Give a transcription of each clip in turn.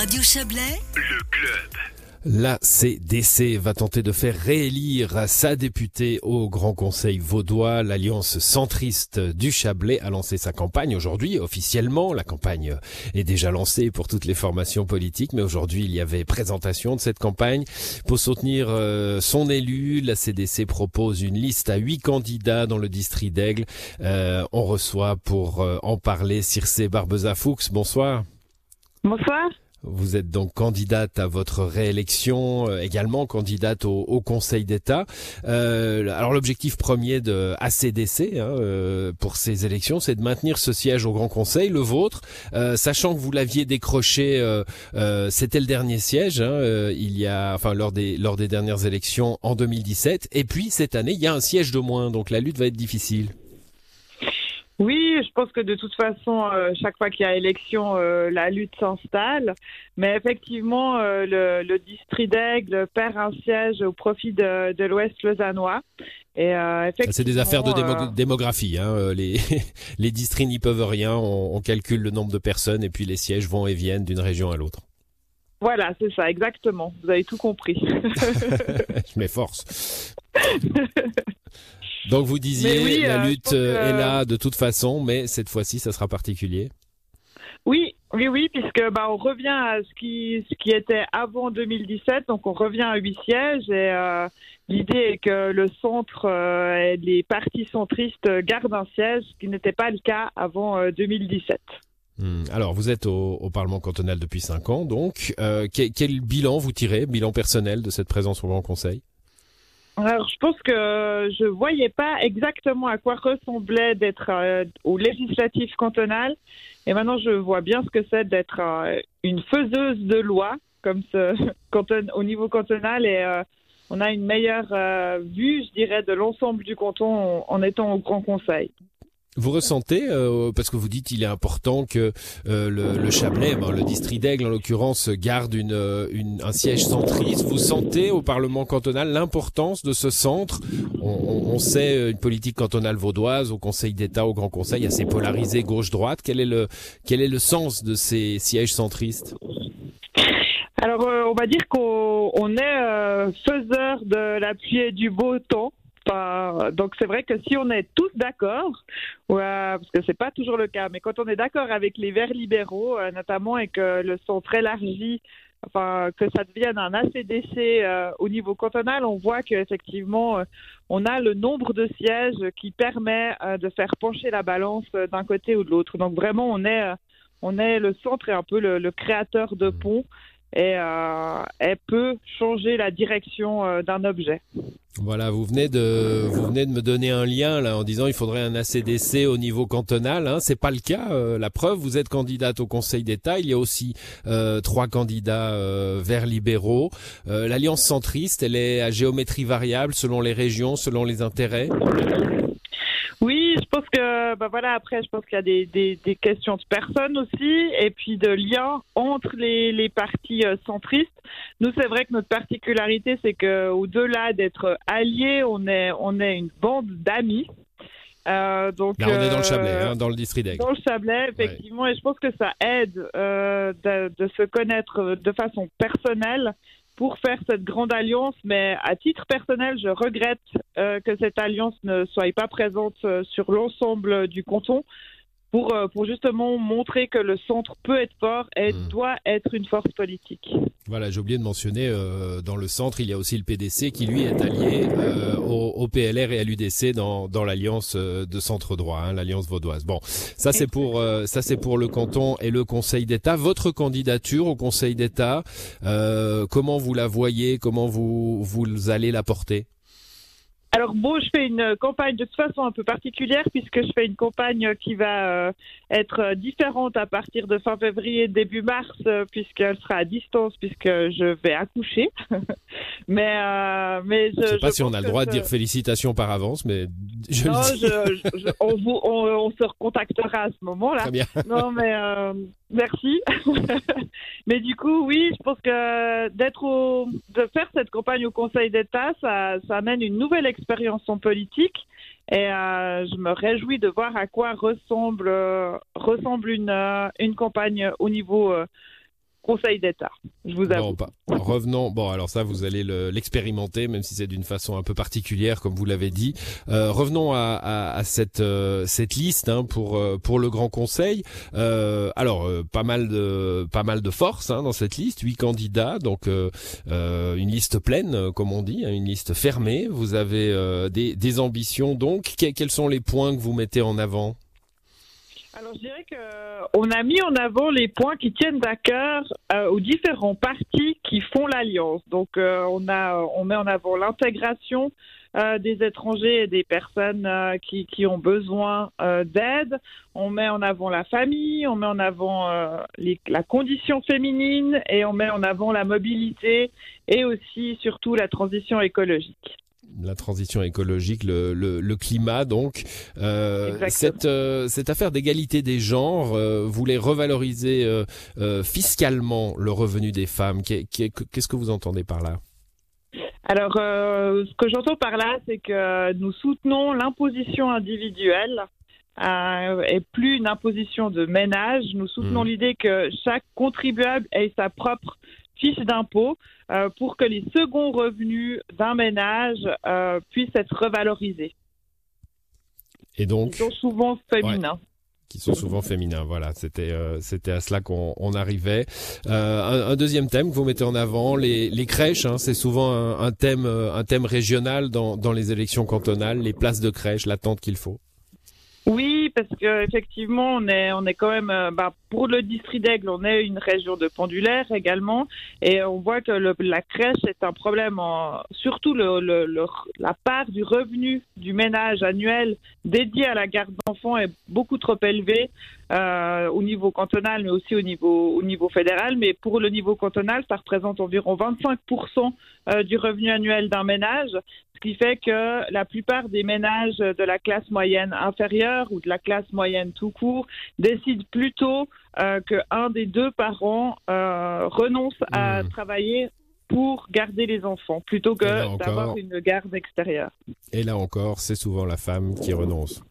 Radio Chablais, Le club. La CDC va tenter de faire réélire sa députée au Grand Conseil vaudois. L'Alliance centriste du Chablais a lancé sa campagne aujourd'hui, officiellement. La campagne est déjà lancée pour toutes les formations politiques, mais aujourd'hui il y avait présentation de cette campagne. Pour soutenir euh, son élu, la CDC propose une liste à huit candidats dans le district d'Aigle. Euh, on reçoit pour euh, en parler Circe Barbeza-Fuchs. Bonsoir. Bonsoir. Vous êtes donc candidate à votre réélection, euh, également candidate au, Conseil d'État. Euh, alors l'objectif premier de ACDC hein, euh, pour ces élections, c'est de maintenir ce siège au Grand Conseil, le vôtre, sachant que vous l'aviez décroché, c'était le dernier siège, hein, il y a, enfin lors des lors des dernières élections en 2017, et puis cette année il y a un siège de moins, donc la lutte va être difficile. Oui, je pense que de toute façon, euh, chaque fois qu'il y a élection, euh, la lutte s'installe. Mais effectivement, euh, le, le district d'Aigle perd un siège au profit de, de l'Ouest lausannois. Et Ça, C'est des affaires de démo- démographie. Hein. Les, les districts n'y peuvent rien. On, on calcule le nombre de personnes et puis les sièges vont et viennent d'une région à l'autre. Voilà, c'est ça, exactement. Vous avez tout compris. Je m'efforce. Donc vous disiez, oui, la euh, lutte euh, est là de toute façon, mais cette fois-ci, ça sera particulier. Oui, oui, oui, puisque bah, on revient à ce qui, ce qui était avant 2017, donc on revient à huit sièges et euh, l'idée est que le centre euh, et les partis centristes gardent un siège, ce qui n'était pas le cas avant euh, 2017. Hmm. Alors, vous êtes au, au Parlement cantonal depuis cinq ans, donc quel, quel bilan vous tirez, bilan personnel de cette présence au Grand Conseil? Alors, je pense que je voyais pas exactement à quoi ressemblait d'être euh, au législatif cantonal, et maintenant je vois bien ce que c'est d'être euh, une faiseuse de loi, comme ce canton, au niveau cantonal, et euh, on a une meilleure vue, je dirais, de l'ensemble du canton en étant au Grand Conseil. Vous ressentez, euh, parce que vous dites il est important que euh, le, le Chablais, ben, le district d'Aigle en l'occurrence, garde une, euh, une- un siège centriste. Vous sentez au Parlement cantonal l'importance de ce centre? On, on- on sait euh, une politique cantonale vaudoise au Conseil d'État, au Grand Conseil, assez polarisée gauche-droite. Quel est le quel est le sens de ces sièges centristes? Alors, euh, on va dire qu'on on est euh, faiseur de la pluie et du beau temps. Donc, c'est vrai que si on est tous d'accord, ouais, parce que c'est pas toujours le cas, mais quand on est d'accord avec les Verts libéraux, euh, notamment, et que le centre élargi, enfin, que ça devienne un ACDC euh, au niveau cantonal, on voit qu'effectivement, euh, on a le nombre de sièges qui permet euh, de faire pencher la balance euh, d'un côté ou de l'autre. Donc, vraiment, on est, on est le centre et un peu le, le créateur de pont et euh, elle peut changer la direction euh, d'un objet. Voilà, vous venez de vous venez de me donner un lien là en disant il faudrait un ACDC au niveau cantonal. Hein. C'est pas le cas. euh, la preuve, vous êtes candidate au Conseil d'État. Il y a aussi trois candidats verts libéraux. L'alliance centriste, elle est à géométrie variable selon les régions, selon les intérêts. Oui, je pense que bah voilà après je pense qu'il y a des, des, des questions de personnes aussi et puis de liens entre les, les partis euh, centristes. Nous c'est vrai que notre particularité c'est que au-delà d'être alliés, on est on est une bande d'amis. Euh, donc Là, on est dans le euh, Chablais, hein, dans le district d'Aigle. Dans le Chablais, effectivement, et je pense que ça aide euh, de, de se connaître de façon personnelle pour faire cette grande alliance. Mais à titre personnel, je regrette euh, que cette alliance ne soit pas présente euh, sur l'ensemble du canton pour, euh, pour justement montrer que le centre peut être fort et Mm. doit être une force politique. Voilà, j'ai oublié de mentionner euh, dans le centre, il y a aussi le PDC qui lui est allié euh, au, au PLR et à l'UDC dans, dans l'alliance euh, de centre droit, hein, l'alliance vaudoise. Bon, ça c'est pour euh, ça c'est pour le canton et le Conseil d'État. Votre candidature au Conseil d'État, euh, comment vous la voyez? Comment vous vous allez la porter? Alors bon, je fais une campagne de toute façon un peu particulière puisque je fais une campagne qui va euh, être différente à partir de fin février, début mars, euh, puisqu'elle sera à distance puisque je vais accoucher. mais euh, mais je, Je sais pas je si on a le droit de dire félicitations par avance, mais je Non, le dis. je- on, vous, on, on se recontactera à ce moment-là. Très bien. Non, mais euh, merci. mais du coup, oui, je pense que d'être au, de faire cette campagne au Conseil d'État, ça, ça amène une nouvelle expérience en politique. Et euh, je me réjouis de voir à quoi ressemble, euh, ressemble une, euh, une campagne au niveau Conseil d'État. Je vous avoue. Bon, revenons. Bon, alors ça, vous allez l'expérimenter, même si c'est d'une façon un peu particulière, comme vous l'avez dit. Euh, revenons à, euh, cette liste hein, pour euh, pour le Grand Conseil. Alors, pas mal de pas mal de force hein, dans cette liste. Huit candidats, donc une liste pleine, comme on dit, hein, une liste fermée. Vous avez des ambitions. Donc, quels sont les points que vous mettez en avant? Alors, je dirais qu'on a mis en avant les points qui tiennent à cœur euh, aux différents partis qui font l'alliance. Donc, euh, on, a, on met en avant l'intégration euh, des étrangers et des personnes qui, qui, ont besoin d'aide. On met en avant la famille, on met en avant la condition féminine et on met en avant la mobilité et aussi, surtout, la transition écologique la transition écologique, le, le, climat. Donc, euh, cette, euh, cette affaire d'égalité des genres, euh, voulez revaloriser fiscalement le revenu des femmes. Qu'est-ce que vous entendez par là? Alors, ce que j'entends par là, c'est que nous soutenons l'imposition individuelle. et plus une imposition de ménage. Nous soutenons mmh. l'idée que chaque contribuable ait sa propre fiche d'impôt euh, pour que les seconds revenus d'un ménage euh, puissent être revalorisés. Et donc, Ils sont souvent féminins. qui sont souvent féminins. Voilà, c'était euh, c'était à cela qu'on on arrivait. Euh, un, deuxième thème que vous mettez en avant, les, les crèches. Hein, c'est souvent un, un, thème un thème régional dans dans les élections cantonales, les places de crèche, l'attente qu'il faut. Parce qu'effectivement, on est, on est quand même, euh, bah, pour le district d'Aigle, on est une région de pendulaire également, et on voit que la crèche est un problème, surtout la part du revenu du ménage annuel dédié à la garde d'enfants est beaucoup trop élevée euh, au niveau cantonal, mais aussi au niveau, au niveau fédéral. Mais pour le niveau cantonal, ça représente environ 25% euh, du revenu annuel d'un ménage, ce qui fait que la plupart des ménages de la classe moyenne inférieure ou de la classe moyenne tout court décident plutôt euh, qu'un des deux parents euh, renonce à mmh. travailler pour garder les enfants plutôt que d'avoir une garde extérieure. Et là encore, c'est souvent la femme qui renonce.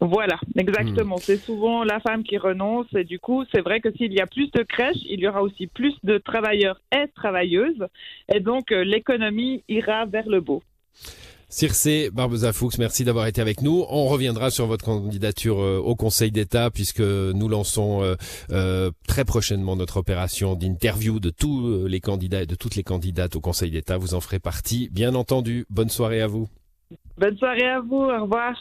Voilà, exactement. Hmm. C'est souvent la femme qui renonce et du coup, c'est vrai que s'il y a plus de crèches, il y aura aussi plus de travailleurs et travailleuses et donc euh, l'économie ira vers le beau. Circe Barbeza Fuchs, merci d'avoir été avec nous. On reviendra sur votre candidature euh, au Conseil d'État puisque nous lançons euh, très prochainement notre opération d'interview de tous les candidats et de toutes les candidates au Conseil d'État. Vous en ferez partie, bien entendu. Bonne soirée à vous. Bonne soirée à vous. Au revoir.